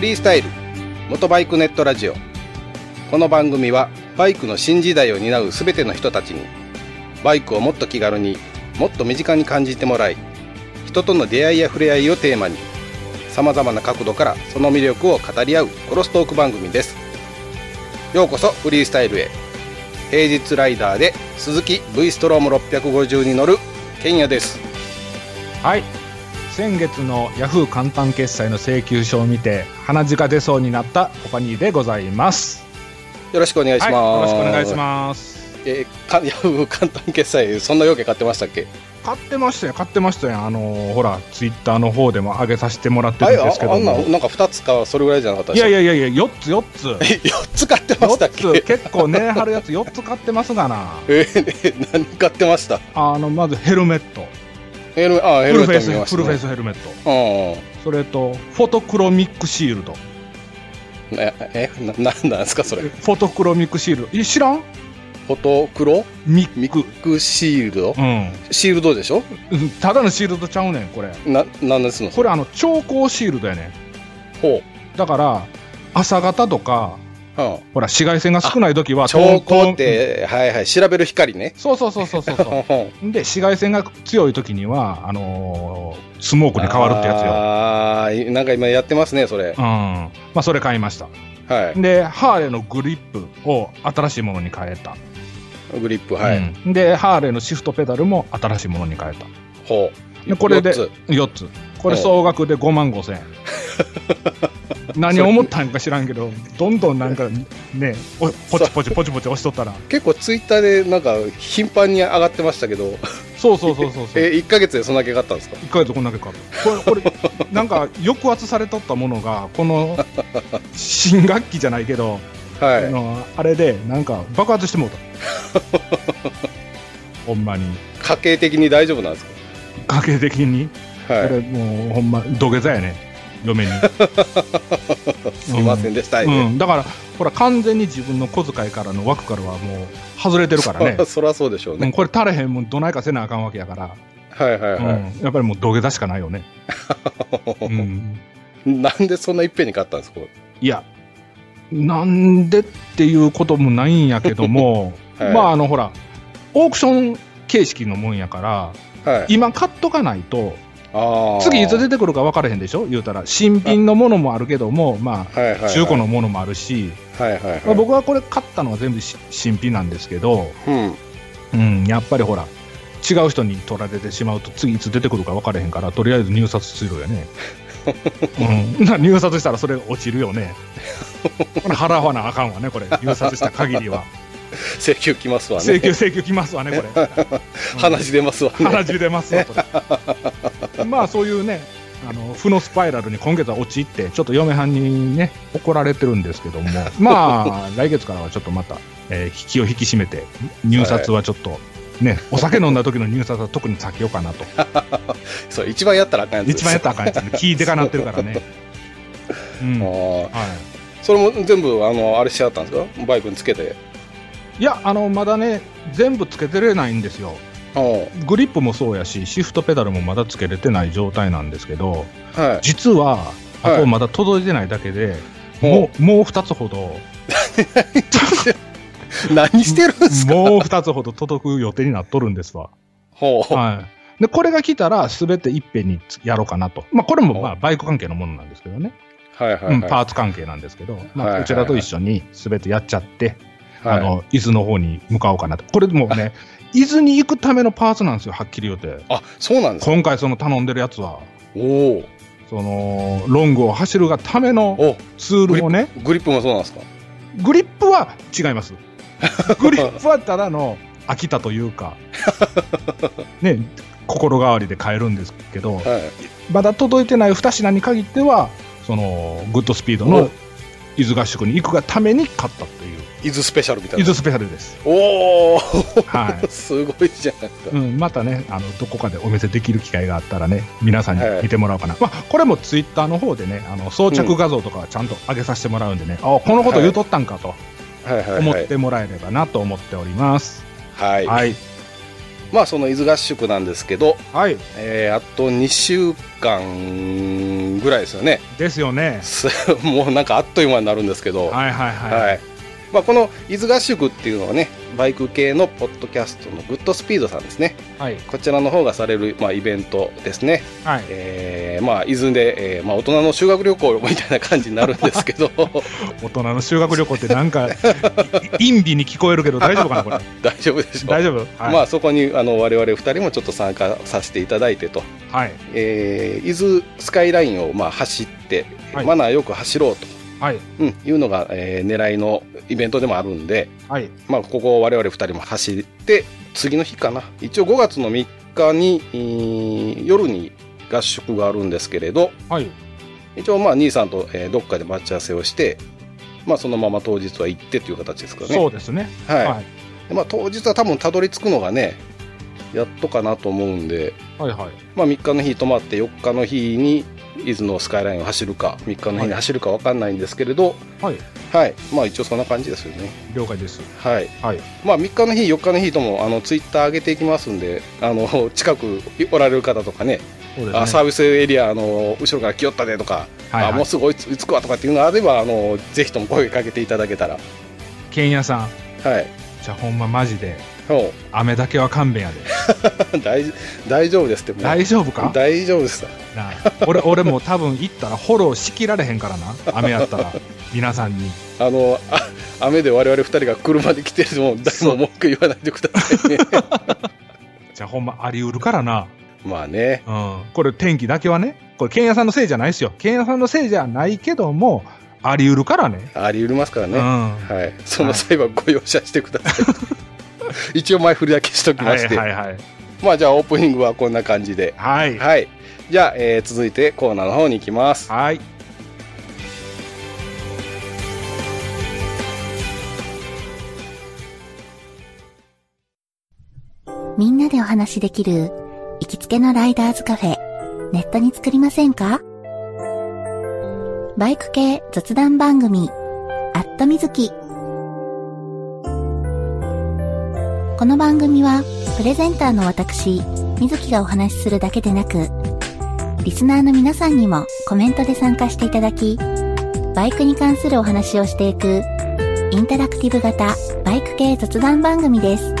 フリースタイル元バイクネットラジオ。この番組はバイクの新時代を担う全ての人たちにバイクをもっと気軽にもっと身近に感じてもらい人との出会いや触れ合いをテーマにさまざまな角度からその魅力を語り合うクロストーク番組です。ようこそフリースタイルへ。平日ライダーで鈴木 V ストローム650に乗るケンヤです。はい。先月のヤフー簡単決済の請求書を見て鼻血が出そうになったコパニーでございます。よろしくお願いします、はい、よろしくお願いします。えー、かヤフー簡単決済そんな要件買ってましたっけ？買ってましたよ買ってましたよ。あのー、ほらツイッターの方でも上げさせてもらってるんですけどあんななんか2つかそれぐらいじゃなかったいやいやいやいや4つ4つ。4 つ買ってましたっけ？4つ。結構値張るやつ4つ買ってますがな。えー、何買ってました？あのまずヘルメットヘルあヘルメット、ね、フルフェイスヘルメット。それとフォトクロミックシールド。ええななんですかそれ。フォトクロミックシールド。知らん？フォトクロ？ミック。シールド、うん、シールドでしょ？ただのシールドちゃうねんこれ。ななんですの？これあの超光シールドやねん。ほう。だから朝方とかうん、ほら紫外線が少ない時は超光って、はいはい調べる光ね。そうそうそうそうそう で紫外線が強い時にはあのー、スモークに変わるってやつよ。ああなんか今やってますねそれ。うん。まあそれ買いました。はい。でハーレーのグリップを新しいものに変えた。グリップはい、うん、でハーレーのシフトペダルも新しいものに変えた。ほう。でこれで4つこれ総額で5万5千。円 何を思ったんか知らんけどどんどんなんかねポチポチポチポチ押しとったら。結構ツイッターでなんか頻繁に上がってましたけど。そうそうそうそう え1か月でそんだけ買ったんですか？1か月でこんだけ買った。これこれなんか抑圧されとったものがこの新学期じゃないけど はい、あのあれでなんか爆発してもうた。ほんまに。家計的に大丈夫なんですか？家計的に、はい、これもうほんま土下座やね。嫁に。すみませんでした、うん、うん、だからほら完全に自分の小遣いからの枠からはもう外れてるからね。そりゃそうでしょうね、うん、これ足れへんもんどないかせなあかんわけやから。はいはいはい、うん、やっぱりもう土下座しかないよね、うん、なんでそんないっぺんに買ったんですか？いやなんでっていうこともないんやけども、はい、まああのほらオークション形式のもんやから、はい、今買っとかないと次いつ出てくるか分からへんでしょ？言うたら。新品のものもあるけどもまあ、はいはいはい、中古のものもあるし、はいはいはい、まあ、僕はこれ買ったのは全部新品なんですけど、うん、うん、やっぱりほら違う人に取られてしまうと次いつ出てくるか分からへんからとりあえず入札するよね。うん、入札したらそれ落ちるよね。払わなあかんわね、これ、入札した限りは。請求きますわね。請求、請求きますわね、これ。話出ますわね。話出ますわ、これ。まあ、そういうね、あの負のスパイラルに今月は陥って、ちょっと嫁はんにね、怒られてるんですけども、まあ、来月からはちょっとまた、えー、気を引き締めて、入札はちょっと、ね、お酒飲んだ時の入札は特に避けようかなと。そう、一番やったらあかんやつ一番やったらあかんやつ、ね、聞いてかなってるからね。うん、はい。それも全部、あの、あれしちゃったんですか？バイクにつけて。いや、あの、まだね、全部つけてれないんですよ。グリップもそうやし、シフトペダルもまだつけれてない状態なんですけど、はい、実は、あとまだ届いてないだけで、はい、もう、もう2つほど。何してるんですか？もう2つほど届く予定になっとるんですわ。ほう。はい。で、これが来たら、すべていっぺんにやろうかなと。まあ、これもまあ、バイク関係のものなんですけどね。はいはい、はい、うん、パーツ関係なんですけど、まあ、こちらと一緒にすべてやっちゃって、はい、あの、伊豆の方に向かおうかなと。これもね、伊豆に行くためのパーツなんですよ、はっきり言うて。あ、そうなんですか？今回その頼んでるやつは。おお。その、ロングを走るがためのツールをね。グリップもそうなんですか？グリップは違います。グリップはただの飽きたというか、ね、心変わりで買えるんですけど、はい、まだ届いてない2品に限っては、そのグッドスピードの伊豆合宿に行くがために買ったっていう。伊豆スペシャルみたいな。伊豆スペシャルです。おお、はい、すごいじゃないですか。うん、またね、あのどこかでお見せできる機会があったらね、皆さんに見てもらおうかな。はい、まあ、これもツイッターの方でね、あの装着画像とかちゃんと上げさせてもらうんでね、うん、あこのこと言うとったんかと。はい思ってもらえればなと思っております。はい。はい。まあその伊豆合宿なんですけど、はいえー、あと2週間ぐらいですよね。ですよね。もうなんかあっという間になるんですけど、はいはいはい。はいまあ、この伊豆合宿っていうのはねバイク系のポッドキャストのグッドスピードさんですね、はい、こちらの方がされる、まあ、イベントですね、はい。えーまあ、伊豆で、えーまあ、大人の修学旅行みたいな感じになるんですけど。大人の修学旅行ってなんか陰微に聞こえるけど大丈夫かなこれ。大丈夫でしょう。大丈夫、はい、まあ、そこにあの我々2人もちょっと参加させていただいてと、はい。えー、伊豆スカイラインをまあ走って、はい、マナーよく走ろうと。はい。うん、いうのが、えー、狙いのイベントでもあるんで、はい。まあ、ここを我々2人も走って次の日かな。一応5月の3日に夜に合宿があるんですけれど、はい、一応まあ兄さんと、えー、どっかで待ち合わせをして、まあ、そのまま当日は行ってという形ですからね。そうですね。はい、はい、まあ、当日は多分たどり着くのがねやっとかなと思うんで、はいはい。まあ、3日の日泊まって4日の日に伊豆のスカイラインを走るか3日の日に走るか分かんないんですけれど、はい、はい、まあ一応そんな感じですよね。了解です。はい。はい。まあ3日の日、4日の日ともあのツイッター上げていきますんで、あの 近くおられる方とかね、ねあサービスエリアあの後ろから来よったでとか、はいはい、あもうすぐ追いつくわとかっていうのがあればあのぜひとも声かけていただけたら。剣屋さん。はい。じゃあほんまマジで雨だけは勘弁やで。大大丈夫ですって大丈夫か？大丈夫です。な俺俺も多分行ったらフォローしきられへんからな。雨やったら。皆さんに。あのあ雨で我々2人が車で来てるのも誰も文句言わないでくださいね。じゃあほんまありうるからな。まあね、うん、これ天気だけはね。これ剣屋さんのせいじゃないですよ。剣屋さんのせいじゃないけどもありうるからね。ありうりますからね、うん、はい。その際はご容赦してください、は い 一応前振りだけしときまして。はいはいはい。まあじゃあオープニングはこんな感じで。はい。はい。じゃあ、えー、続いてコーナーの方に行きます。はい。みんなでお話しできる行きつけのライダーズカフェ、ネットに作りませんか？バイク系雑談番組、アットみずき。この番組は、プレゼンターの私、水木がお話しするだけでなく、リスナーの皆さんにもコメントで参加していただき、バイクに関するお話をしていく、インタラクティブ型バイク系雑談番組です。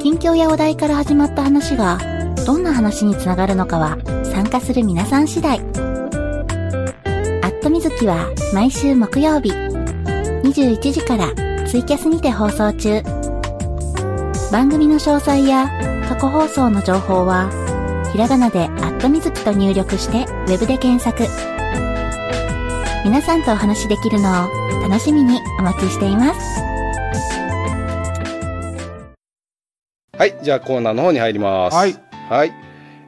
近況やお題から始まった話が、どんな話につながるのかは、参加する皆さん次第。アットみずきは毎週木曜日、21時からツイキャスにて放送中。番組の詳細や過去放送の情報は、ひらがなでアットみずきと入力してウェブで検索。皆さんとお話しできるのを楽しみにお待ちしています。はい、じゃあコーナーの方に入ります。はい。はい。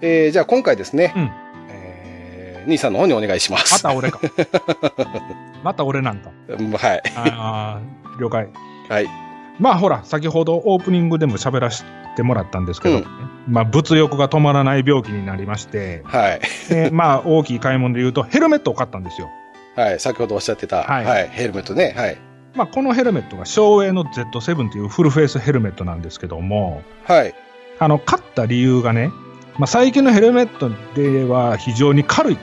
えー、じゃあ今回ですね、うん、えー、兄さんの方にお願いします。また俺か。また俺なんか。はい。ああ、了解。はい。まあほら、先ほどオープニングでも喋らせてもらったんですけど、うん、まあ物欲が止まらない病気になりまして、はい。で まあ大きい買い物で言うとヘルメットを買ったんですよ。はい、先ほどおっしゃってた、はい、はい、ヘルメットね。はい。まあこのヘルメットが省エの Z7 というフルフェイスヘルメットなんですけども、はい。あの、買った理由がね、まあ最近のヘルメットでは非常に軽いっ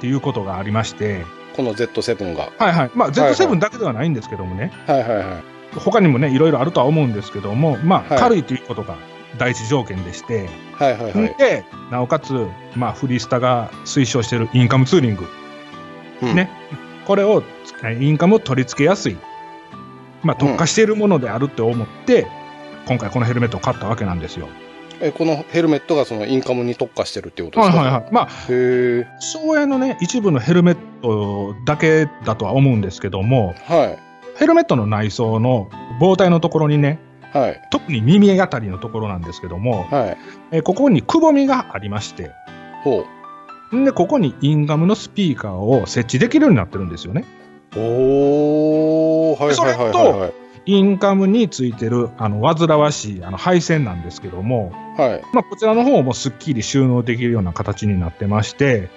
ていうことがありまして、この Z7 が。はいはい。まあ Z7 だけではないんですけどもね。はいはいはい。他にもね、いろいろあるとは思うんですけども、まあ、はい、軽いということが第一条件でして、はいはいはい。で、なおかつ、まあ、フリースタが推奨しているインカムツーリング。うん、ね。これを、インカムを取り付けやすい。まあ、特化しているものであるって思って、うん、今回このヘルメットを買ったわけなんですよ。え、このヘルメットがそのインカムに特化してるっていうことですか？はいはいはい。まあ、へ省エのね、一部のヘルメットだけだとは思うんですけども、はい。ヘルメットの内装の防体のところにね、はい、特に耳あたりのところなんですけども、はい、えここにくぼみがありまして、ほう。で、ここにインガムのスピーカーを設置できるようになってるんですよね。おー、はいはいはいはい、はい。インカムについてる、あの、煩わしい、あの、配線なんですけども、はい。まあ、こちらの方もすっきり収納できるような形になってまして、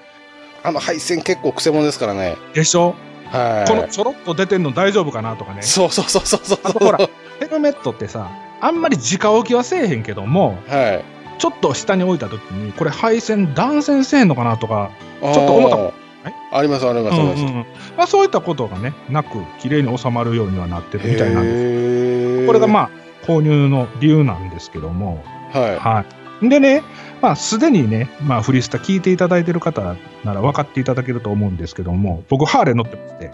あの配線結構くせ者ですからね。でしょ？はい、このちょろっと出てんの大丈夫かなとかね。そうそうそうそうそう。あとほら、ヘルメットってさ、あんまり直置きはせえへんけども、はい、ちょっと下に置いた時に、これ配線断線せえんのかなとか、ちょっと思ったはい、ありますありますあります、うんうん、まあ、そういったことがねなく綺麗に収まるようにはなってるみたいなんです。これがまあ購入の理由なんですけども。はい、はい、でねまあすでにね、まあ、フリスタ聞いていただいてる方なら分かっていただけると思うんですけども僕ハーレー乗ってまして。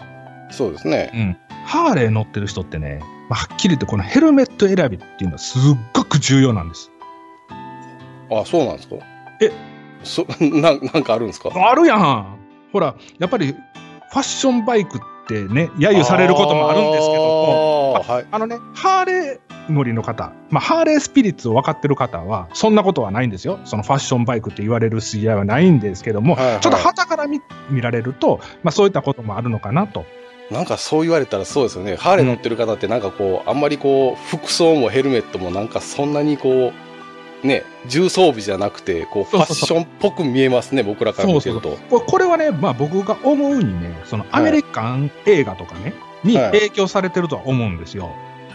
そうですね、うん、ハーレー乗ってる人ってね、まあ、はっきり言ってこのヘルメット選びっていうのはすっごく重要なんです。あ、そうなんですか？え？そ ななんかあるんですか？あるやん。ほら、やっぱりファッションバイクってね、揶揄されることもあるんですけども、あはい、あのね、ハーレー乗りの方、まあ、ハーレースピリッツを分かってる方は、そんなことはないんですよ。そのファッションバイクって言われる筋合いはないんですけども、はいはい、ちょっと旗から見見られると、まあ、そういったこともあるのかなと。なんかそう言われたらそうですよね。ハーレー乗ってる方ってなんかこう、あんまりこう、服装もヘルメットもなんかそんなにこう、ね、重装備じゃなくて、こう、ファッションっぽく見えますね、僕らから見てると。これはね、まあ僕が思うにね、そのアメリカン映画とかね、に影響されてるとは思うんですよ。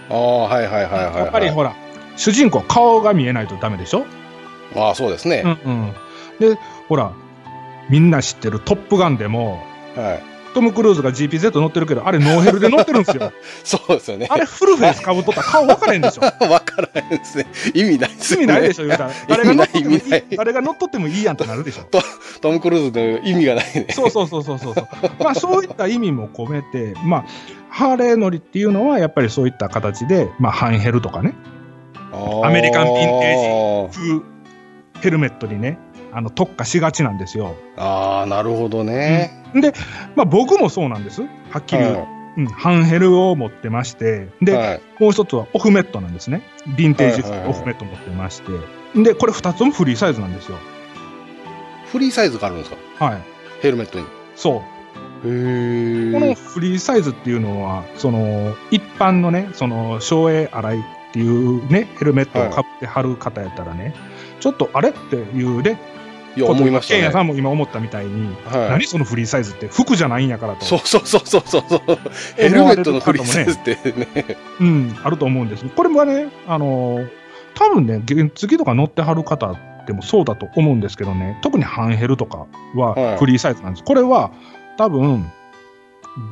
ああ、はいはいはいはい、やっぱりほら、主人公顔が見えないとダメでしょ？ああ、そうですね。うんうん。で、ほら、みんな知ってるトップガンでも、はい。トム・クルーズが GPZ 乗ってるけど、あれノーヘルで乗ってるんですよ。そうですよね。あれフルフェイスかぶっとったら顔分からへんでしょ。分からへんですね。意味ないですね。意味ないでしょ、言うたら。誰が乗っとってもいい、誰が乗っとってもいいやんってなるでしょ。トム・クルーズで意味がないね。そうそうそうそうそう。まあそういった意味も込めて、まあ、ハーレー乗りっていうのはやっぱりそういった形で、まあハンヘルとかね。アメリカンヴィンテージ風ヘルメットにね、あの特化しがちなんですよ。ああ、なるほどね。うん、で、まあ、僕もそうなんです。はっきり言う。はい、うん、ハンヘルを持ってまして、で、はい、もう一つはオフメットなんですね。ヴィンテージオフメット持ってまして、で、これ二つもフリーサイズなんですよ。フリーサイズがあるんですか？はい。ヘルメットに。そう。このフリーサイズっていうのは、その、一般のね、その、省エ洗いっていうね、ヘルメットをかぶって貼る方やったらね、はい、ちょっとあれっていうね、いや、思いましたね。ケンヤさんも今思ったみたいに、はい、何そのフリーサイズって服じゃないんやからと。そうそうそうそうそう。ヘルメットのフリーサイズってね。うん、あると思うんです。これもね、あのー、多分ね、原付とか乗ってはる方でもそうだと思うんですけどね、特にハンヘルとかはフリーサイズなんです。はい、これは多分、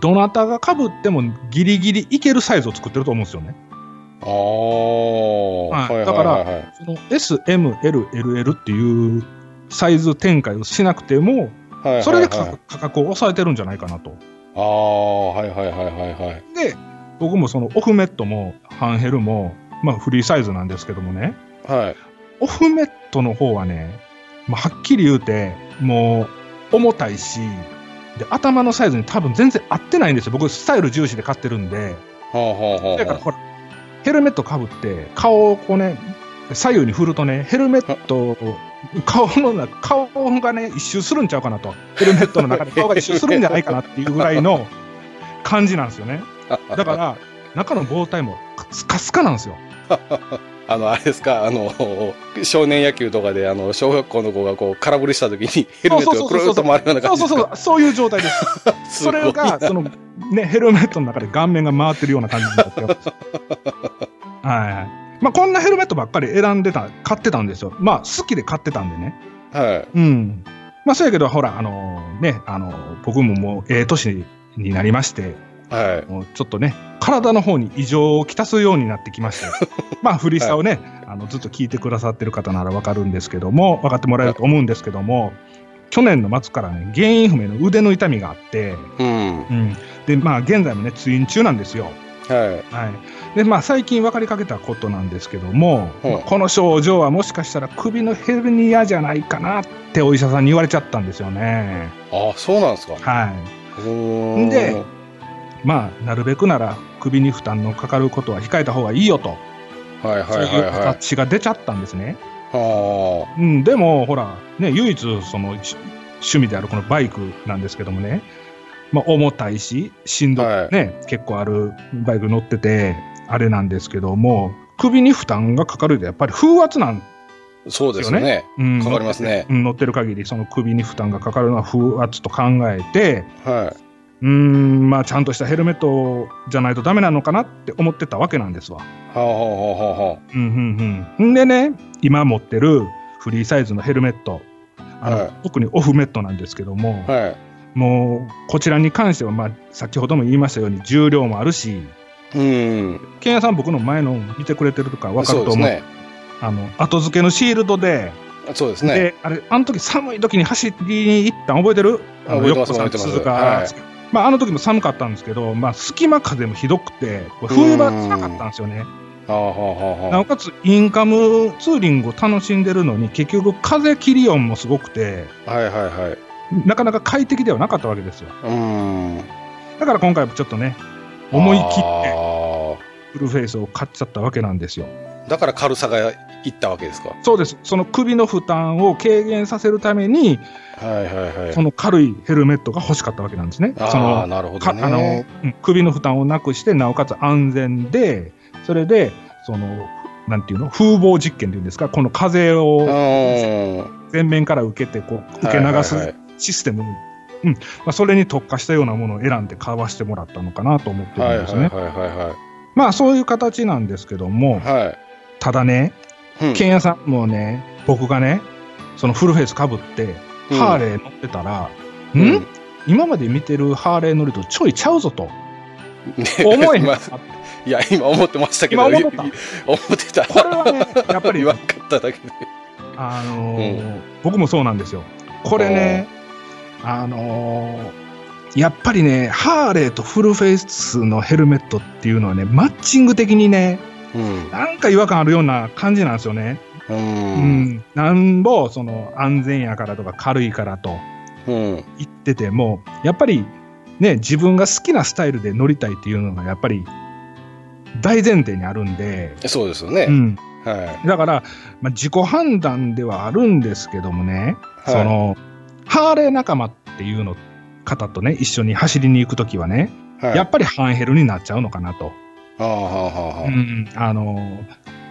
どなたがかぶってもギリギリいけるサイズを作ってると思うんですよね。ああ、はい、だから、その S、M、L、LL っていうサイズ展開をしなくても、それで価格を抑えてるんじゃないかなと。ああ、はいはいはいはいはい。で、僕もそのオフメットもハンヘルも、まあフリーサイズなんですけどもね、はい。オフメットの方はね、まあ、はっきり言うて、もう重たいし、で、頭のサイズに多分全然合ってないんですよ。僕、スタイル重視で買ってるんで。だからほら、ヘルメットかぶって、顔をこうね、左右に振るとね、ヘルメット顔の中、顔がね、一周するんちゃうかなと。ヘルメットの中で 顔が一周するんじゃないかなっていうぐらいの感じなんですよね。だから、中の棒体もスカスカなんですよ。あの、あれですか、あの、少年野球とかで、あの、小学校の子がこう、空振りした時にヘルメットがくるっと回るような感じそうそうそう、そういう状態です。それが、その、ね、ヘルメットの中で顔面が回ってるような感じになって。はい。まあ、こんなヘルメットばっかり選んでた、買ってたんですよ。まあ、好きで買ってたんでね。はい。うん。まあ、そうやけど、ほら、あのー、ね、あのー、僕ももう、ええ年になりまして、はい。もうちょっとね、体の方に異常をきたすようになってきまして、まあ、フリースタをね、はい、あの、ずっと聞いてくださってる方ならわかるんですけども、分かってもらえると思うんですけども、はい、去年の末からね、原因不明の腕の痛みがあって、うん。うん。で、まあ、現在もね、通院中なんですよ。はい。はい。で、まあ、最近分かりかけたことなんですけども、まあ、この症状はもしかしたら首のヘルニアじゃないかなってお医者さんに言われちゃったんですよね。ああ、そうなんですか。はい。で、まあ、なるべくなら首に負担のかかることは控えた方がいいよと。はいはいはい、はい、そういう形が出ちゃったんですね。はあ。うん、でも、ほら、ね、唯一、その、趣味であるこのバイクなんですけどもね、まあ、重たいし、しんどい、はい、ね、結構あるバイク乗ってて、あれなんですけども、首に負担がかかるとやっぱり風圧なんそうですよね。うん、かかりますね。乗ってる限り、その首に負担がかかるのは風圧と考えて、はい。うん、まあ、ちゃんとしたヘルメットじゃないとダメなのかなって思ってたわけなんですわ。はあはあはあはあ。うんうんうん。でね、今持ってるフリーサイズのヘルメット、あの、はい、特にオフメットなんですけども、はい、もう、こちらに関しては、まあ、先ほども言いましたように、重量もあるし、うん。ケンヤさん、僕の前の見てくれてるとか分かると思う。うね、あの、後付けのシールドで、そうですね。で、あれ、あの時寒い時に走りに行ったん覚えてる？覚えてます、覚えてます。鈴鹿、はいまあ、あの時も寒かったんですけど、まあ、隙間風もひどくて、冬場つらかったんですよね。なおかつ、インカムツーリングを楽しんでるのに、結局、風切り音もすごくて、はいはいはい、なかなか快適ではなかったわけですよ。だから今回もちょっとね、思い切って、フルフェイスを買っちゃったわけなんですよ。だから軽さがいったわけですか？そうです。その首の負担を軽減させるために、はいはいはい、その軽いヘルメットが欲しかったわけなんですね。そのなるほど、ね、あの首の負担をなくして、なおかつ安全で、それで、その、なんていうの？風防実験っていうんですか、この風を前面から受けて、こう、受け流すシステム、うん。まあ、それに特化したようなものを選んで買わしてもらったのかなと思ってるんですね。はいはいはいはい、まあ、そういう形なんですけども、はい、ただね、ケンヤさんもね、僕がね、そのフルフェイスかぶって、ハーレー乗ってたら、うん、ん？今まで見てるハーレー乗りとちょいちゃうぞと。思えへん。いや、今思ってましたけど、思ってた？思ってた。これはね、やっぱり。言わんかっただけで。あのーうん、僕もそうなんですよ。これね、あのー、やっぱりね、ハーレーとフルフェイスのヘルメットっていうのはね、マッチング的にね、うん、なんか違和感あるような感じなんですよね。うん、なんぼその安全やからとか軽いからと言ってても、やっぱりね、自分が好きなスタイルで乗りたいっていうのがやっぱり大前提にあるんで。そうですよね。うん。はい。だから、まあ、自己判断ではあるんですけどもね、はい、その、ハーレー仲間っていうの方とね、一緒に走りに行くときはね、はい、やっぱりハンヘルになっちゃうのかなと。はあはあはあ。うん、あの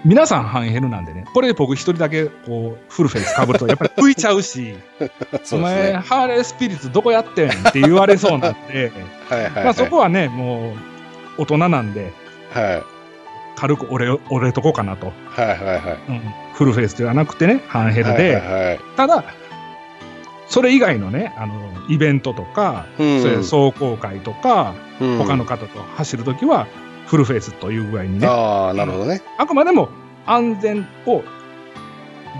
皆さんハンヘルなんでね、これで僕一人だけこうフルフェイスかぶるとやっぱり浮いちゃうし、うお前、ハーレースピリッツどこやってんって言われそうなんで、はいはい、はい、まあ、そこはね、もう大人なんで、はい、軽く折れ折れとこうかなと、はいはいはい。うん、フルフェイスではなくてね、ハンヘルで、はいはいはい、ただ、それ以外のね、あのイベントとか、うん、それ壮行会とか、うん、他の方と走るときは、フルフェイスという具合にね。ああ、なるほどね。あくまでも安全を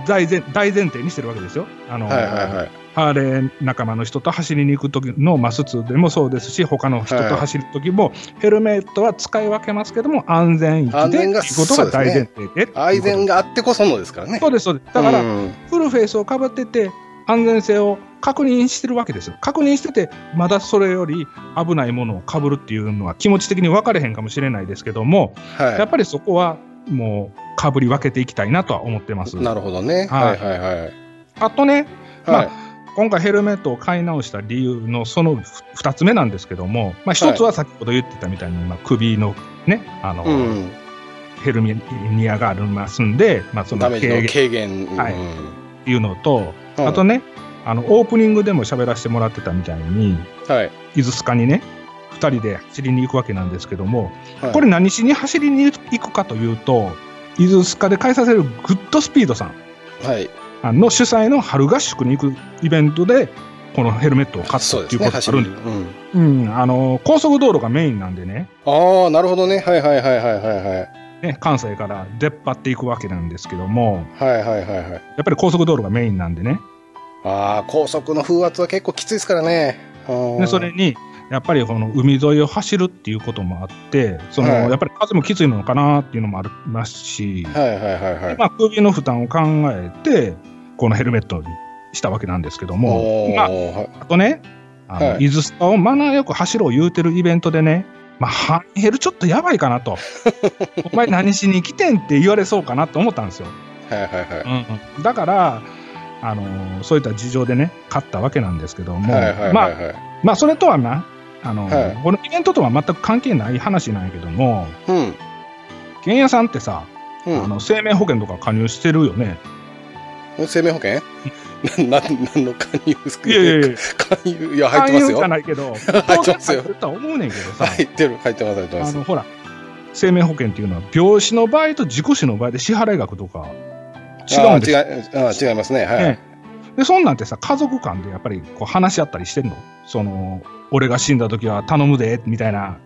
大前大前提にしてるわけですよ。あの、はいはいはい、ハーレー仲間の人と走りに行く時のマス2でもそうですし、他の人と走る時も、ヘルメットは使い分けますけども、安全域でということが大前提で。安全があってこそのですからね。そうです、そうです。だから、フルフェイスをかぶってて、安全性を確認してるわけです。確認してて、まだそれより危ないものをかぶるっていうのは気持ち的に分かれへんかもしれないですけども、はい、やっぱりそこはもうかぶり分けていきたいなとは思ってます。なるほどね。はい、はい、はいはい。あとね、まあ、今回ヘルメットを買い直した理由のその2つ目なんですけども、まあ、1つは先ほど言ってたみたいに、まあ、首のね、あの、うん、ヘルニアがありますんで、まあ、その軽減。軽減、はい。っていうのと、あとね、あの、オープニングでも喋らせてもらってたみたいに、はい。伊豆スカにね、2人で走りに行くわけなんですけども、はい、これ何しに走りに行くかというと、伊豆スカで開催されるグッドスピードさん。はい。の主催の春合宿に行くイベントで、このヘルメットを買ったっていうことがあるんで、ね、うん、うん、あの、高速道路がメインなんでね。ああ、なるほどね。はいはいはいはいはいはい。ね、関西から出っ張っていくわけなんですけども、はいはいはいはい。やっぱり高速道路がメインなんでね。ああ、高速の風圧は結構きついですからね。で、それに、やっぱりこの海沿いを走るっていうこともあって、その、はい、やっぱり風もきついのかなっていうのもありますし、はいはいはいはい。まあ、首の負担を考えて、このヘルメットにしたわけなんですけども、まあ、あとね、あの、はい、伊豆スタをマナーよく走ろう言うてるイベントでね、まあ、ハンヘルちょっとやばいかなと。お前何しに来てんって言われそうかなと思ったんですよ。はいはいはい。うん、だから、あのー、そういった事情でね、勝ったわけなんですけども、まあ、まあ、それとはな、あのーはい、このイベントとは全く関係ない話なんやけども、うん。原屋さんってさ、うん、あの生命保険とか加入してるよね。生命保険？な、なんの勧誘ですかいやいやいや。勧誘、いや、入ってますよ。じゃないけど、入ってますよ。とは思うねんけどさ。入ってる、入ってます、入ってます。あの、ほら、生命保険っていうのは、病死の場合と事故死の場合で支払い額とか、違うんですよ。違いますね。はい。ね、で、そんなんてさ、家族間でやっぱりこう話し合ったりしてんの？その、俺が死んだ時は頼むで、みたいな。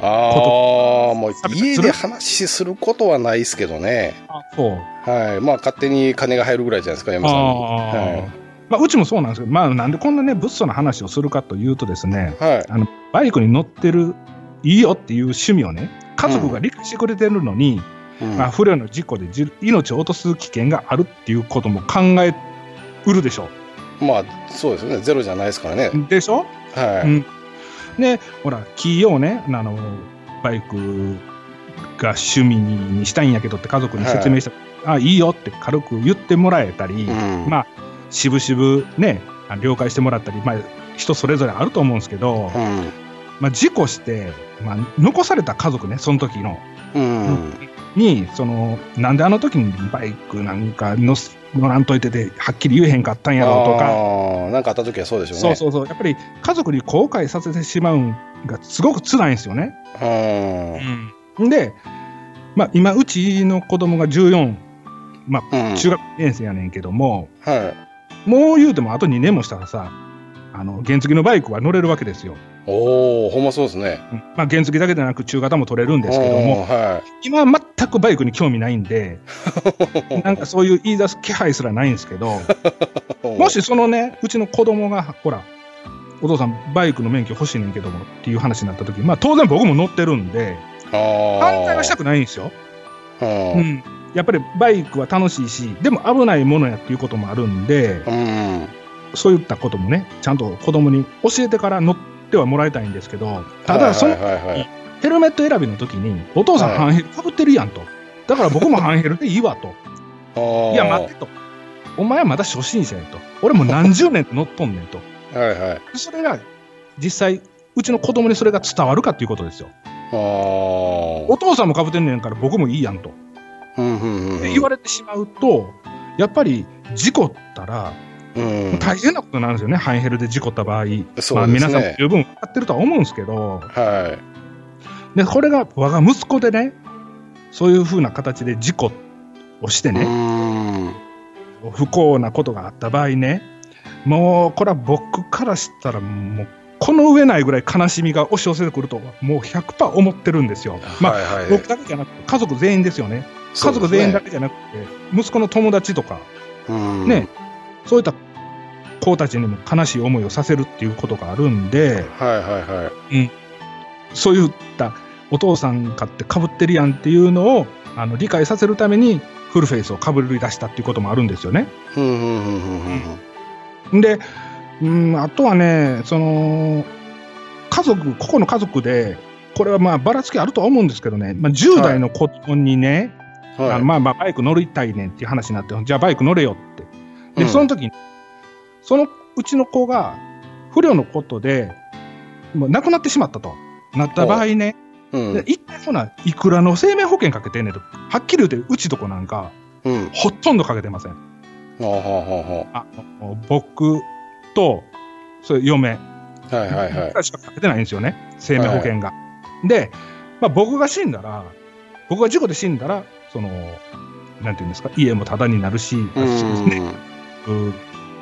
ああ、もう家で話することはないですけどね。あそう。はい。まあ、勝手に金が入るぐらいじゃないですか、山さんに。はい。まあ、うちもそうなんですけど、まあ、なんでこんなね、物騒な話をするかというとですね、はい、あのバイクに乗ってる、いいよっていう趣味をね、家族が理解してくれてるのに、うん、まあ、不慮の事故で命を落とす危険があるっていうことも考えうるでしょう。まあ、そうですよね。ゼロじゃないですからね。でしょ？はい。うん、で、ほら、企業ね、あの、バイクが趣味にしたいんやけどって家族に説明したら、はい、あ、いいよって軽く言ってもらえたり、うん、まあ、しぶしぶね、了解してもらったり、まあ、人それぞれあると思うんですけど、うん、まあ、事故して、まあ、残された家族ね、その時の、うん、に、その、なんであの時にバイクなんか乗乗らんといてて、はっきり言えへんかったんやろうとか。なんかあった時はそうでしょうね。そうそうそう。やっぱり家族に後悔させてしまうんがすごく辛いんですよね。うん、で、まあ、今、うちの子供が14、まあ、中学2年生やねんけども、はい、もう言うてもあと2年もしたらさ、あの原付のバイクは乗れるわけですよ。おお、ほんまそうですね。うん、まあ、原付だけでなく中型も取れるんですけども、はい、今は全くバイクに興味ないんで、なんかそういう言い出す気配すらないんですけど、もしそのね、うちの子供が、ほら、お父さんバイクの免許欲しいねんけどもっていう話になった時、まあ当然僕も乗ってるんで、反対はしたくないんですよ。うん、やっぱりバイクは楽しいし、でも危ないものやっていうこともあるんで、うん、そういったこともね、ちゃんと子供に教えてから乗ってはもらいたいんですけど、ただ、その、ヘルメット選びの時に、お父さん、ハンヘルかぶってるやんと。だから僕もハンヘルでいいわと。いや、待ってと。お前はまだ初心者やと。俺も何十年乗っとんねんと。はいはい。それが、実際、うちの子供にそれが伝わるかっていうことですよ。お父さんもかぶってんねんから僕もいいやんと。言われてしまうと、やっぱり事故ったら、うん、大変なことなんですよね、ハイヘルで事故った場合。ね、まあ、皆さんも十分分かってるとは思うんですけど、はい、でこれが我が息子でね、そういうふうな形で事故をしてね、不幸なことがあった場合ね、もうこれは僕からしたら、もうこの上ないぐらい悲しみが押し寄せてくると、もう100%思ってるんですよ。まあ、はい。はい、僕だけじゃなくて、家族全員ですよね。家族全員だけじゃなくて、息子の友達とか、ね、そういった子たちにも悲しい思いをさせるっていうことがあるんで、はいはいはい。うん。そういったお父さんかってかぶってるやんっていうのをあの理解させるためにフルフェイスをかぶり出したっていうこともあるんですよね。で、うん、あとはね、その、家族、個々の家族で、これはまあばらつきあるとは思うんですけどね、まあ、10代の子供にね、はい、あのまあまあバイク乗りたいねんっていう話になって、じゃあバイク乗れよってで、その時に、そのうちの子が不慮のことで、もう亡くなってしまったと。なった場合ね、う。ん、一体そんないくらの生命保険かけてんねんと、はっきり言うて、うちとこなんか、うん、ほとんどかけてません。あ僕と、それ嫁、はいはいはい。しかかけてないんですよね、生命保険が。はい、で、まあ、僕が死んだら、僕が事故で死んだら、その、なんていうんですか、家もタダになるし、ね、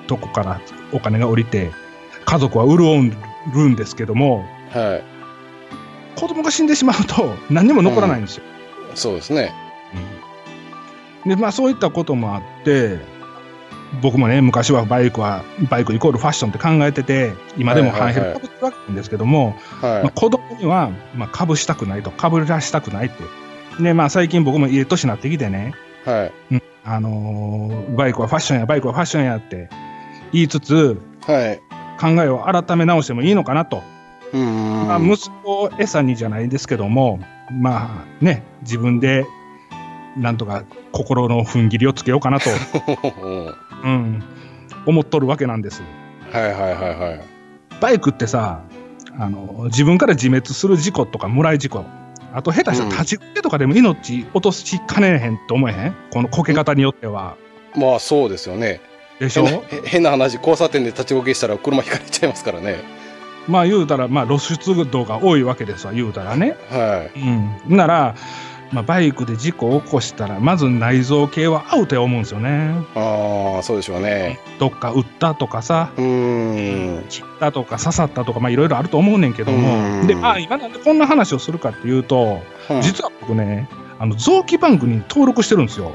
とこからお金が降りて、家族は潤るんですけども、はい、子供が死んでしまうと何にも残らないんですよ。うん、そうですね。うん、で、まあそういったこともあって、僕もね、昔はバイクは、バイクイコールファッションって考えてて、今でも半減ってるわけなんですけども、はいはい、まあ、子供には、まあ、かぶしたくないと、かぶらしたくないって。で、まあ最近僕も家年になってきてね、はい。うん、あのー、バイクはファッションや、バイクはファッションやって言いつつ、はい、考えを改め直してもいいのかなと。うんまあ、息子を餌にじゃないですけども、まあね、自分でなんとか心の踏ん切りをつけようかなと、うん、思っとるわけなんです。はいはいはいはい。バイクってさ、あの自分から自滅する事故とか、もらい事故、あと下手したら立ち受けとかでも命落としかねへんと思えへん？このこけ方によっては。まあそうですよね。でしょ？変な話、交差点で立ちこけしたら車ひかれちゃいますからね。まあ言うたら、まあ露出度が多いわけですわ、言うたらね。はい。うん。なら、まあ、バイクで事故を起こしたら、まず内臓系はアウトや思うんですよね。ああ、そうでしょうね。どっか撃ったとかさ、うん。切ったとか刺さったとか、まあいろいろあると思うねんけども。で、まあ今なんでこんな話をするかっていうと、実は僕ね、あの、臓器バンクに登録してるんですよ。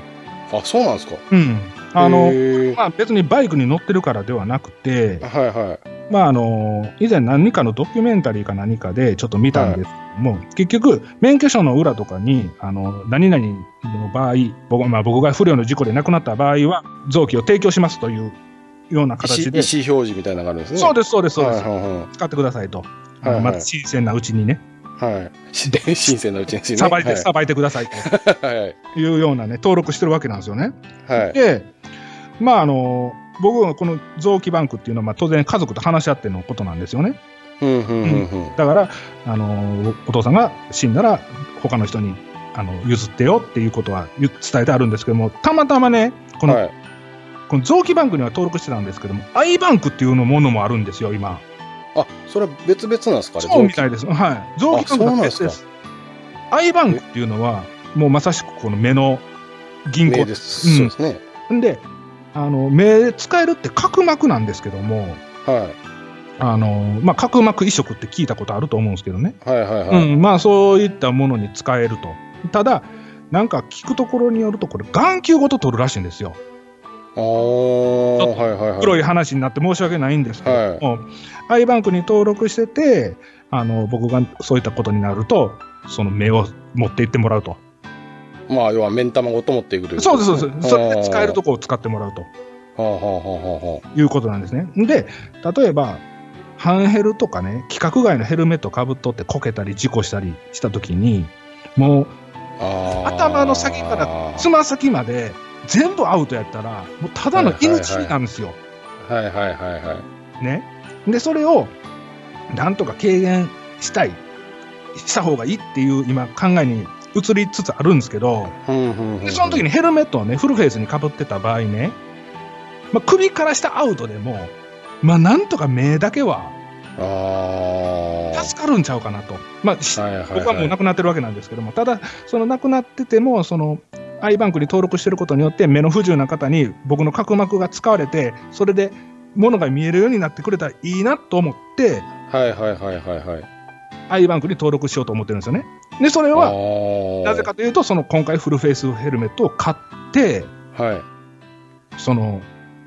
あ、そうなんですかうん。あの、まあ別にバイクに乗ってるからではなくて、はいはい。まああの、以前何かのドキュメンタリーか何かでちょっと見たんですけども、はい、結局、免許証の裏とかに、あの、何々の場合、僕,、まあ、僕が不良の事故で亡くなった場合は、臓器を提供しますというような形で。意思表示みたいなのがあるんですね。そうです、そうです、そうです。はいはいはい、使ってくださいと。はいはい、まず新鮮なうちにね。はい。新鮮なうちにね。さばいて、さばいてくださいと。はい。いうようなね、登録してるわけなんですよね。はい。で、まああの、僕はこの臓器バンクっていうのは、まあ、当然家族と話し合ってのことなんですよね。だから、あのお父さんが死んだら他の人にあの譲ってよっていうことは伝えてあるんですけどもたまたまねこのはい、この臓器バンクには登録してたんですけどもアイバンクっていうのものもあるんですよ今。あそれは別々なんですかそうみたいです。はい。臓器バンクは別です。アイバンクっていうのはもうまさしくこの目の銀行。です、うん、そうですね。であの目使えるって角膜なんですけども、はい、あのまあ、角膜移植って聞いたことあると思うんですけどね、はいはいはい。うんまあ、そういったものに使えると。ただ、なんか聞くところによると、これ、眼球ごと取るらしいんですよ。あはいはいはい、黒い話になって申し訳ないんですけど。も、はい、アイバンクに登録してて、あの僕がそういったことになると、その目を持って行ってもらうと。まあ、要は目ん玉ごと持っていくという、ね、そうです、そうです。それで使えるとこを使ってもらうと。はあはあはあはあ、いうことなんですね。で、例えば、ハンヘルとかね、規格外のヘルメットかぶっとってこけたり事故したりしたときに、もう、頭の先からつま先まで全部アウトやったら、もうただの命なんですよ。はいはいはいはい。ね。で、それを、なんとか軽減したい、した方がいいっていう今考えに移りつつあるんですけど、でその時にヘルメットをね、フルフェイスにかぶってた場合ね、まあ、首から下アウトでも、まあ、なんとか目だけは、助かるんちゃうかなと。まあ、はいはいはい、僕はもう亡くなってるわけなんですけども、ただ、その亡くなってても、その、アイバンクに登録してることによって、目の不自由な方に僕の角膜が使われて、それで物が見えるようになってくれたらいいなと思って、はいはいはいはいはい。アイバンクに登録しようと思ってるんですよね。で、それは、なぜかというと、その今回フルフェイスヘルメットを買って、はい。その、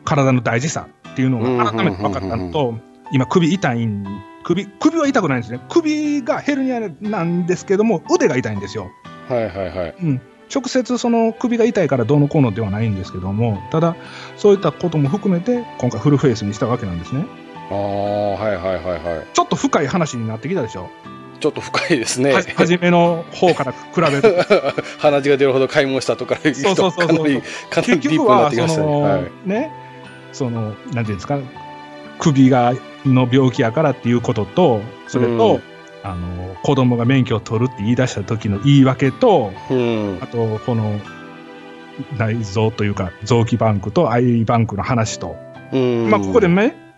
体の大事さっていうのが改めて分かったのと、今首痛いん、首、首は痛くないんですね。首がヘルニアなんですけども、腕が痛いんですよ。はいはいはい。うん。直接その首が痛いからどうのこうのではないんですけども、ただ、そういったことも含めて、今回フルフェイスにしたわけなんですね。ああ、はいはいはいはい。ちょっと深い話になってきたでしょ。ちょっと深いですね。はじめの方から比べると。鼻血が出るほど買い物したとか、そうそうそうそう。かなり、かなりディープになってきましたね。はい、ね。その、なんていうんですか、首が、の病気やからっていうことと、それと、うん、あの、子供が免許を取るって言い出した時の言い訳と、うん、あと、この、内臓というか、臓器バンクとアイバンクの話と、うん、まあ、ここでね、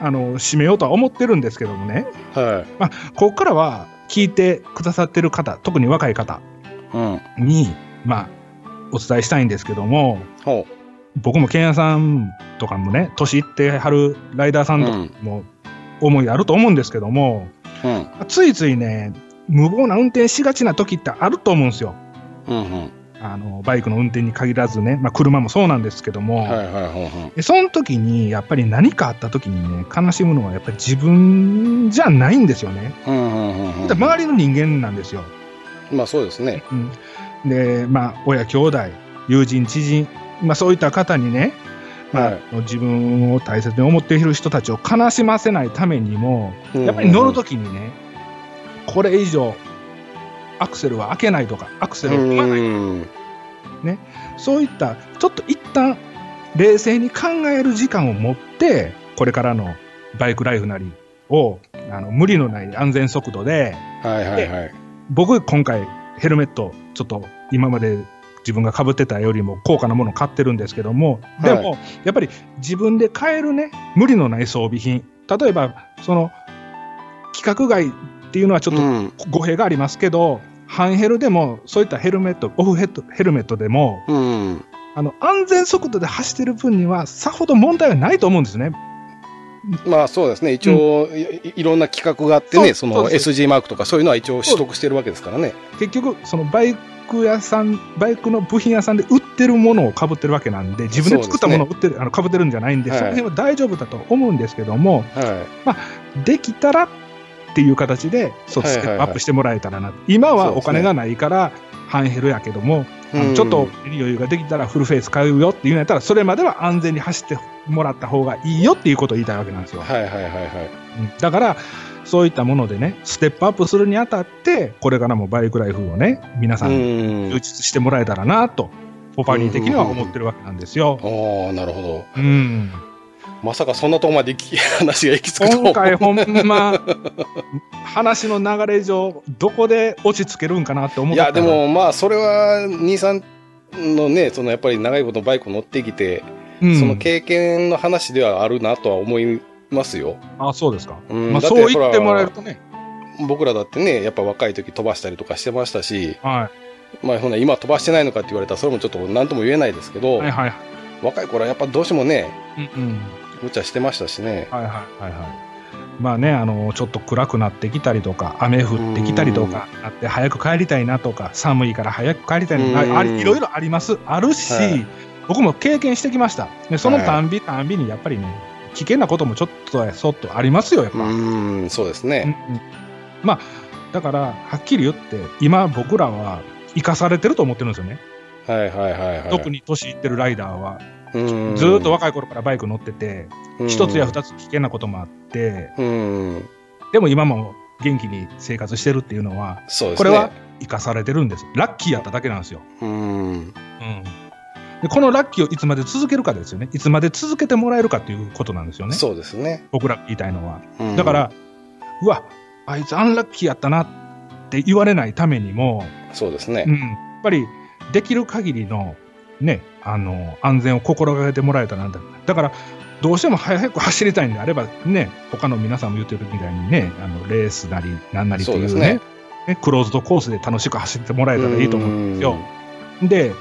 あの、締めようとは思ってるんですけどもね、はい。まあ、ここからは、聞いてくださってる方、特に若い方に、まあ、お伝えしたいんですけども、僕も剣屋さんとかもね、年いってはるライダーさんとかも思いあると思うんですけども、うん、ついついね、無謀な運転しがちな時ってあると思うんですよ。うんうんあのバイクの運転に限らずね、まあ、車もそうなんですけども、はいはいはい、その時にやっぱり何かあった時にね悲しむのはやっぱり自分じゃないんですよね。周りの人間なんですよ。まあそうですね。うん、でまあ親兄弟友人知人、まあ、そういった方にね、まあ、はい、自分を大切に思っている人たちを悲しませないためにも、やっぱり乗る時にねこれ以上アクセルは開けないとか、アクセルを踏まないとか、ね、そういったちょっと一旦冷静に考える時間を持って、これからのバイクライフなりをあの無理のない安全速度で、はいはいはい、僕今回ヘルメットちょっと今まで自分が被ってたよりも高価なものを買ってるんですけども、でも、やっぱり自分で買えるね、無理のない装備品。例えば、その、規格外っていうのはちょっと語弊がありますけど、うん、ハンヘルでも、そういったヘルメット、オフヘッドヘルメットでも、うん、あの、安全速度で走ってる分には、さほど問題はないと思うんですね。まあそうですね、一応、うん、いいろんな規格があってね、その SG マークとかそういうのは一応取得してるわけですからね。結局、そのバイク屋さん、バイクの部品屋さんで売ってるものをかぶってるわけなんで、自分で作ったものを売ってる、ね、あのかぶってるんじゃないんで、はい、その辺は大丈夫だと思うんですけども、はい、まあ、できたらっていう形で、そう、ステップアップしてもらえたらな。今はお金がないから、半減るやけども、ちょっと余裕ができたらフルフェイス買うよっていうんやったら、それまでは安全に走ってもらった方がいいよっていうことを言いたいわけなんですよ。はいはいはいはい。だから、そういったものでね、ステップアップするにあたって、これからもバイクライフをね、皆さん充実してもらえたらなと、ポパニー的には思ってるわけなんですよ。ああ、なるほど。うん。まさかそんなとこまで話が行き着くと今回ほんま、話の流れ上、どこで落ち着けるんかなって思ったいや、でもまあ、それは、兄さんのね、そのやっぱり長いことバイク乗ってきて、うん、その経験の話ではあるなとは思いますよ。あそうですか。うん、まあ、そう言ってもらえるとね。僕らだってね、やっぱ若い時飛ばしたりとかしてましたし、はい。まあ、ほんな今飛ばしてないのかって言われたら、それもちょっと何とも言えないですけど、はいはい。若い頃はやっぱどうしてもね、うんうん、無茶してましたしね。はいはいはいはい。まあね、あの、ちょっと暗くなってきたりとか、雨降ってきたりとかなって、早く帰りたいなとか、寒いから早く帰りたいな、あいろいろあります。あるし、はい、僕も経験してきました。で、そのたんびたんびに、やっぱりね、危険なこともちょっとやそっとありますよ、やっぱ。うん、そうですね。うんうん、まあ、だから、はっきり言って、今僕らは生かされてると思ってるんですよね。はいはいはい、はい。特に年いってるライダーは。ずっと若い頃からバイク乗ってて、一つや二つ危険なこともあって、でも今も元気に生活してるっていうのは、ね、これは生かされてるんです。ラッキーやっただけなんですよ。うん、でこのラッキーをいつまで続けるかですよね。いつまで続けてもらえるかっていうことなんですよね。そうですね。僕ら言いたいのは。だから、うわ、あいつアンラッキーやったなって言われないためにも、そうですね。うん、やっぱりできる限りのね、あの、安全を心がけてもらえたらなんだ。だから、どうしても早く走りたいんであれば、ね、他の皆さんも言ってるみたいにね、あの、レースなり、なんなりっていうね、ねクローズドコースで楽しく走ってもらえたらいいと思うんですよ。で、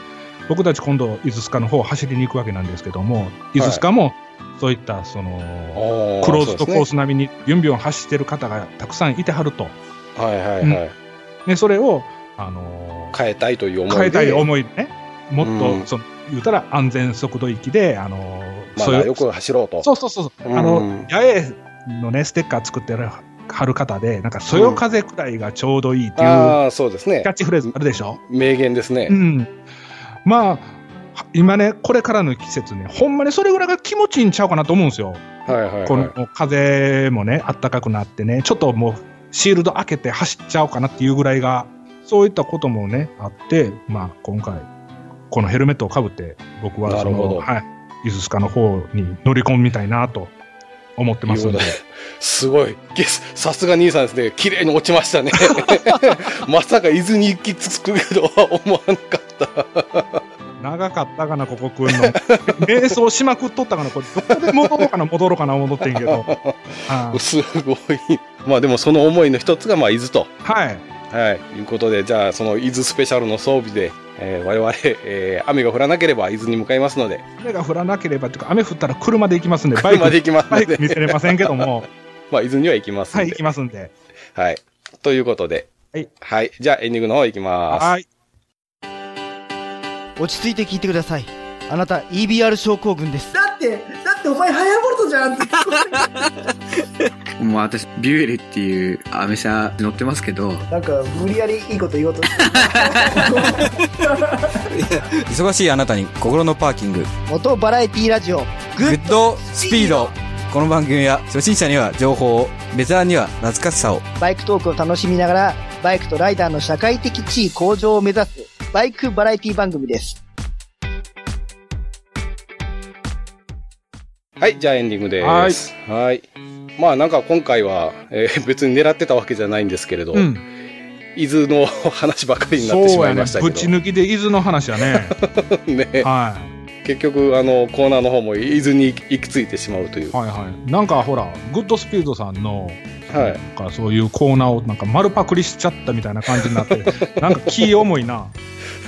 僕たち今度、伊豆スカの方走りに行くわけなんですけども、伊豆スカも、そういった、その、クローズドコース並みにビュンビュン走ってる方がたくさんいてはると。はいはいはい。うん、で、それを、あのー、変えたいという思い変えたい思いね。もっと、その、言うたら安全速度域で、あの、まあ、よく走ろうと。そうそうそう。あの、八重のね、ステッカー作ってる、貼る方で、なんか、そよ風くらいがちょうどいいっていう、ああ、そうですね。キャッチフレーズあるでしょ？名言ですね。うん。まあ、今ね、これからの季節ね、ほんまにそれぐらいが気持ちいいんちゃうかなと思うんですよ。はいはい、はい、この風もね、あったかくなってね、ちょっともう、シールド開けて走っちゃおうかなっていうぐらいが、そういったこともね、あって、まあ、今回、このヘルメットをかぶって、僕はその、はい、イズスカの方に乗り込みたいなと思ってますので。すごい。さすが兄さんですね。綺麗に落ちましたね。まさか伊豆に行き着くとは思わなかった。長かったかな、ここ来るの。瞑想しまくっとったかな、これ、どこで戻ろうかな、戻ろうかな、戻ってんけど。すごい。まあでもその思いの一つが、まあ、伊豆と。はい。はい。いうことで、じゃあ、その伊豆スペシャルの装備で、えー、我々、えー、雨が降らなければ伊豆に向かいますので。雨が降らなければ、というか、雨降ったら車で行きますんで、バイクで行きますバイク見せれませんけども。まあ、伊豆には行きますんで。はい、行きますんで。はい。ということで。はい。はい。じゃあ、エンディングの方行きます。はい。落ち着いて聞いてください。あなた EBR 症候群です。だって、だってお前ハヤボルトじゃんって もう私、ビュエルっていうアメ車乗ってますけど。なんか、無理やりいいこと言おうとして。忙しいあなたに心のパーキング。モトバラエティラジオ。グッドスピード。この番組は初心者には情報を、ベテランには懐かしさを。バイクトークを楽しみながら、バイクとライダーの社会的地位向上を目指す、バイクバラエティ番組です。はい、じゃあエンディングです。はい。まあなんか今回は、えー、別に狙ってたわけじゃないんですけれど、うん、伊豆の話ばかりになってしまいましたけど。ぶち抜きで伊豆の話はね。ね。はい。結局、あの、コーナーの方も伊豆に行き着いてしまうという。はいはい。なんかほら、グッドスピードさんの、はい。そういうコーナーをなんか丸パクリしちゃったみたいな感じになって、なんか気重いな。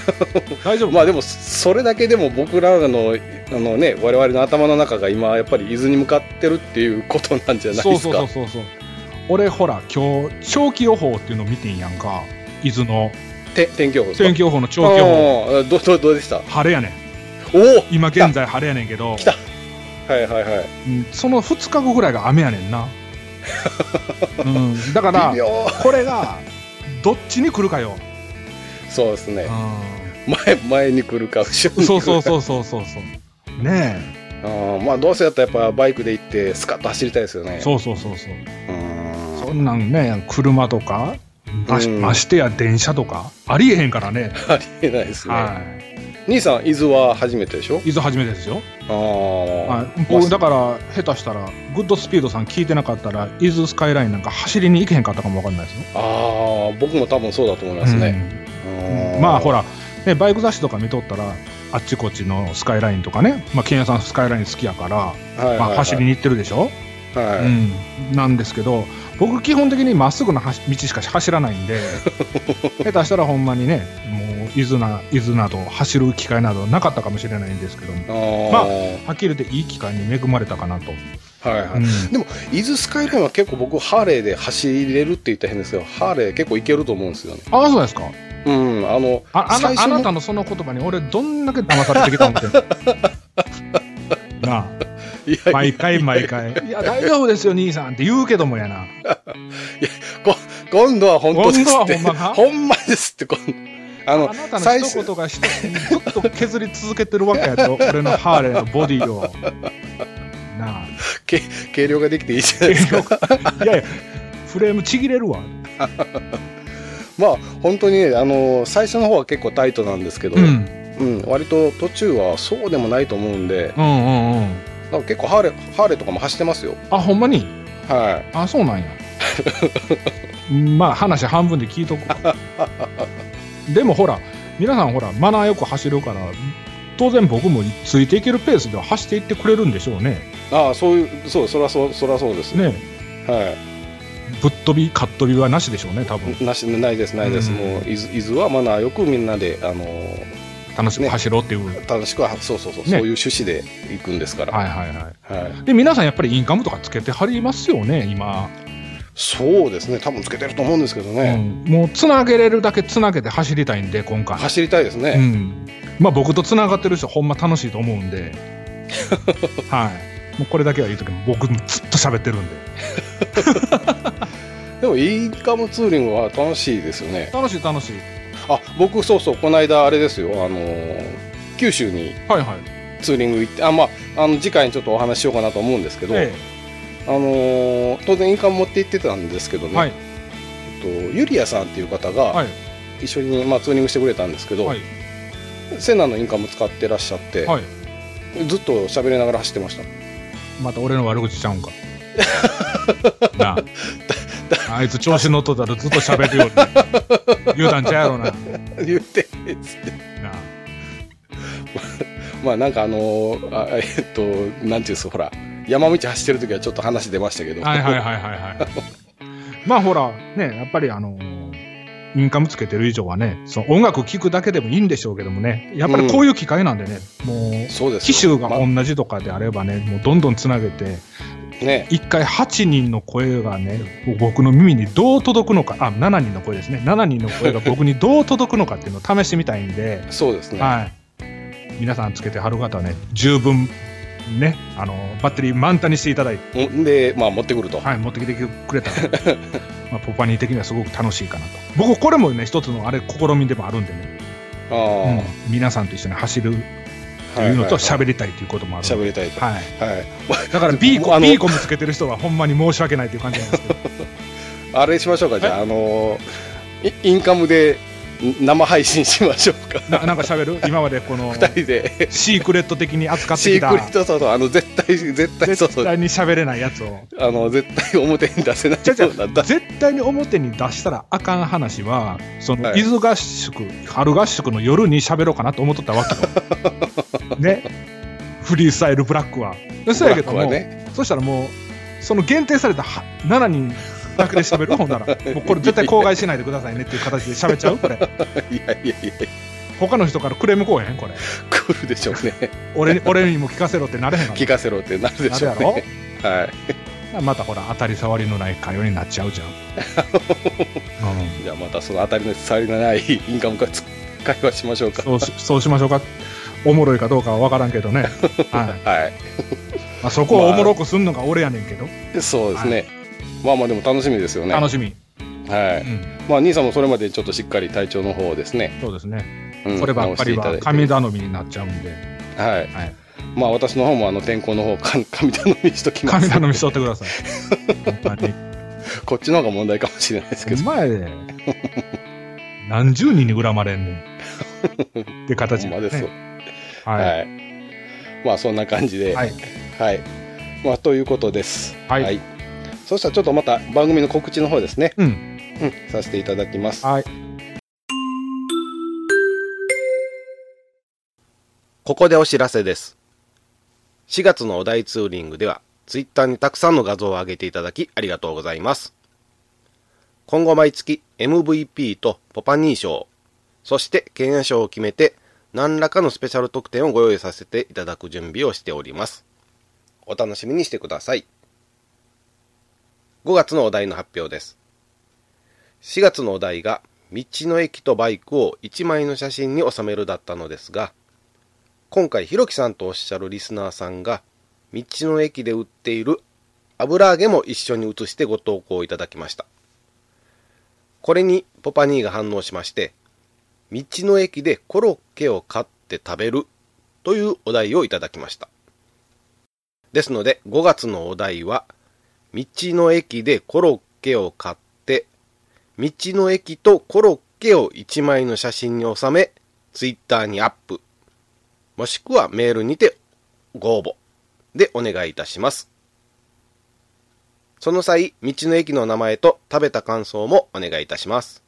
大丈夫？まあでも、それだけでも僕らの、あのね、我々の頭の中が今、やっぱり伊豆に向かってるっていうことなんじゃないですか？そうそうそうそう。俺ほら今日長期予報っていうの見てんやんか。伊豆の天気予報天気予報の長期予報。どどどうでした？晴れやねん。お今現在晴れやねんけど。来た。はいはいはい、その2日後ぐらいが雨やねんな、うん、だからこれがどっちに来るかよそうですね、前前に来るか後ろに来るかそうそうそうそうそうねえあまあどうせやったらやっぱバイクで行ってスカッと走りたいですよねそうそうそうそううんそんなんね、車とか、まし,、ましてや電車とか、ありえへんからね。ありえないですね。はい。兄さん、伊豆は初めてでしょ？伊豆初めてですよ。ああ。はい、僕、だから、下手したら、グッドスピードさん聞いてなかったら、伊豆スカイラインなんか走りに行けへんかったかもわかんないですよ。ああ、僕も多分そうだと思いますね。うん、まあ、ほら、ね、バイク雑誌とか見とったら、あっちこっちのスカイラインとかね、まあ、ケンヤさんスカイライン好きやから、はいはいはい、まあ、走りに行ってるでしょ、はい、うん、なんですけど、僕基本的にまっすぐな道しか走らないんで 下手したらほんまにねもう伊豆な伊豆など走る機会などなかったかもしれないんですけども。まあはっきり言っていい機会に恵まれたかなと。はいはい、うん、でも伊豆スカイラインは結構僕ハーレーで走れるって言ったら変ですけどハーレー結構いけると思うんですよね。ああそうですかうんあのあああなたのその言葉に俺どんだけ騙されてきたんってなあ毎回毎回。いや、大丈夫ですよ、兄さんって言うけどもやな。いや、こ今度は本当ですって。今度はほんまか？ほんまですって、今度。あの、あなたの一言がずっと削り続けてるわけやと、俺のハーレーのボディを。なあ。け軽量ができていいじゃないですか。いやいや、フレームちぎれるわ。まあ、本当にね、あの、最初の方は結構タイトなんですけど、うん、うん、割と途中はそうでもないと思うんで、うんうんうん。なんか結構ハーレー、ハーレーとかも走ってますよ。あ、ほんまに？はい。あ、そうなんや。まあ話半分で聞いとく でもほら、皆さんほら、マナーよく走るから、当然僕もついていけるペースでは走っていってくれるんでしょうね。ああ、そういう、そう、そらそう、そらそうです。ね。はい。ぶっ飛び、かっ飛びはなしでしょうね、多分。なし、ないです、ないです。うん、もう、伊豆、はマナーよくみんなで、あのー楽しく走ろうっていう、ね、楽しくはそうそうそう、ね、そういう趣旨で行くんですから。はいはいはい、はい、で皆さんやっぱりインカムとかつけてはりますよね今。そうですね。多分つけてると思うんですけどね、うん、もうつなげれるだけつなげて走りたいんで今回。走りたいですね、うん、まあ僕とつながってる人ほんま楽しいと思うんで。はい。もうこれだけは言うときも僕ずっと喋ってるんで でもインカムツーリングは楽しいですよね。楽しい楽しい。あ僕そうそうこの間あれですよあの九州にツーリング行って、はいはい、あまああの次回にちょっとお話しようかなと思うんですけど、ええ、あの当然印鑑持って行ってたんですけどね、はい、えっと、ユリアさんっていう方が一緒に、まあ、ツーリングしてくれたんですけど、はい、セナの印鑑も使ってらっしゃって、はい、ずっと喋りながら走ってましたまた俺の悪口ちゃうんかなあ あいつ調子乗っとったらずっと喋るよって言うたんちゃうやろな。言ってっつって。な まあなんかあのー、あえっと、なんていうんですか、ほら、山道走ってる時はちょっと話出ましたけど。はいはいはいはいはい。まあほら、ね、やっぱりあのー、インカムつけてる以上はね、その音楽聴くだけでもいいんでしょうけどもね、やっぱりこういう機会なんでね、うん、もう、そうです機種が同じとかであればね、もうどんどんつなげて、ね、1回8人の声がね、僕の耳にどう届くのか、あ、7人の声ですね。7人の声が僕にどう届くのかっていうのを試してみたいんで、そうですね。はい。皆さんつけてはる方はね、十分、ね、あの、バッテリー満タンにしていただいて。で、まあ持ってくると。はい、持ってきてくれたら、まあ、ポパニー的にはすごく楽しいかなと。僕、これもね、一つのあれ、試みでもあるんでね。あうん、皆さんと一緒に走るというのと喋りたいということもある喋りたいと。はい。はい。だから B コ、B コムつけてる人はほんまに申し訳ないという感じなんですけど。あれしましょうか、じゃあ、あの、インカムで生配信しましょうか。ななんか喋る？今までこの、二人で。シークレット的に扱ってきた。シークレット、そうそう、あの、絶対、絶対、そうそう。絶対に喋れないやつを。あの、絶対表に出せないじゃじゃ絶対に表に出したらあかん話は、その、はい、伊豆合宿、春合宿の夜に喋ろうかなと思っとったわけよ。ね。フリースタイルブラックは。そうやけども、ね、そしたらもう、その限定された7人だけで喋る？ほんなら。もうこれ絶対口外しないでくださいねっていう形で喋っちゃう？これ。いやいやいや他の人からクレームこうへん？これ。来るでしょうね。俺に俺にも聞かせろってなれへん聞かせろってなるでしょうね。はい。またほら当たり障りのない会話になっちゃうじゃん。うん、じゃあまたその当たりの障りのないインカム会話しましょうか。そうそうしましょうか？おもろいかどうかは分からんけどね。はい。はい、まあそこをおもろくすんのが俺やねんけど。まあ、そうですね。はいまあまあでも楽しみですよね。楽しみ。はい。うん、まあ兄さんもそれまでちょっとしっかり体調の方ですね。そうですね。うん、こればっかりは神頼みになっちゃうんで。はい。はい、まあ私の方もあの天候の方 神頼みしときます。神頼みしとってください。こっちの方が問題かもしれないですけど。前で。何十人に恨まれんねん。って形で、ね。ですはい、はい。まあそんな感じで。はい。はい。まあということです。はい、はいそしたらちょっとまた番組の告知の方ですね。うん。うん、させていただきます。はい。ここでお知らせです。4月のお題ツーリングでは、ツイッターにたくさんの画像を上げていただきありがとうございます。今後毎月 MVP とポパニー賞、そして経営賞を決めて何らかのスペシャル特典をご用意させていただく準備をしております。お楽しみにしてください。5月のお題の発表です。4月のお題が、道の駅とバイクを1枚の写真に収めるだったのですが、今回、ひろきさんとおっしゃるリスナーさんが、道の駅で売っている油揚げも一緒に写してご投稿いただきました。これにポパニーが反応しまして、道の駅でコロッケを買って食べるというお題をいただきました。ですので、5月のお題は、道の駅でコロッケを買って、道の駅とコロッケを1枚の写真に収め、ツイッターにアップ、もしくはメールにてご応募でお願いいたします。その際、道の駅の名前と食べた感想もお願いいたします。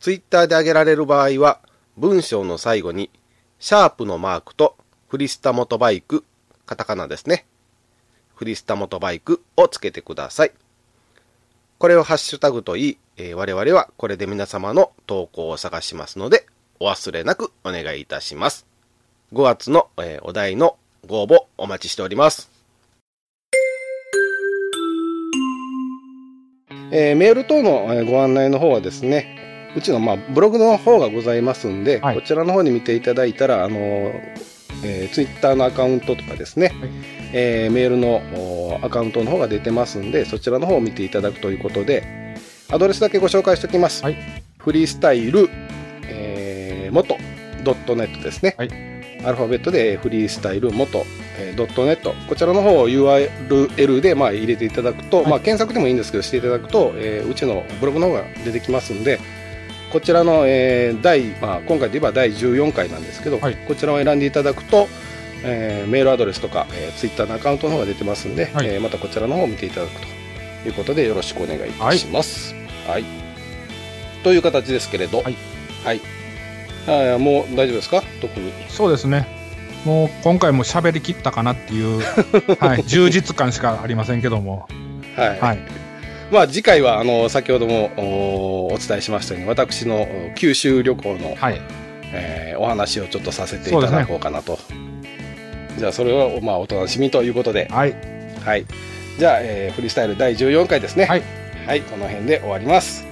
ツイッターで挙げられる場合は、文章の最後に、シャープのマークとフリスタモトバイク、カタカナですね。フリスタモトバイクをつけてください。これをハッシュタグといい、えー、我々はこれで皆様の投稿を探しますので、お忘れなくお願いいたします。5月の、えー、お題のご応募お待ちしております。えー、メール等のご案内の方はですね、うちのまあブログの方がございますんで、はい、こちらの方に見ていただいたら、あのえー、ツイッターのアカウントとかですね、はいえー、メールのアカウントの方が出てますんで、そちらの方を見ていただくということで、アドレスだけご紹介しておきます。はい、フリースタイル、えー、元ドットネットですね。はい、アルファベットでフリースタイル元、えー、ドットネット。こちらの方を URL でまあ入れていただくと、はい、まあ検索でもいいんですけど、していただくと、えー、うちのブログの方が出てきますんで、こちらの、えー第まあ、今回で言えば第14回なんですけど、はい、こちらを選んでいただくと、えー、メールアドレスとか、えー、ツイッターのアカウントの方が出てますんで、はい、えー、またこちらの方を見ていただくということでよろしくお願いいたします。はい、はい、という形ですけれど、はい、はい、あもう大丈夫ですか？特に。そうですね。もう今回も喋りきったかなっていう、はい、充実感しかありませんけども。はい、はいまあ、次回はあの先ほどもお伝えしましたように私の九州旅行の、はい。えー、お話をちょっとさせていただこうかなと。じゃあそれをまあお楽しみということで。はい、はい、じゃあ、えー、フリースタイル第14回ですね。はい、はい、この辺で終わります。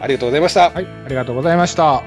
ありがとうございました。はい。ありがとうございました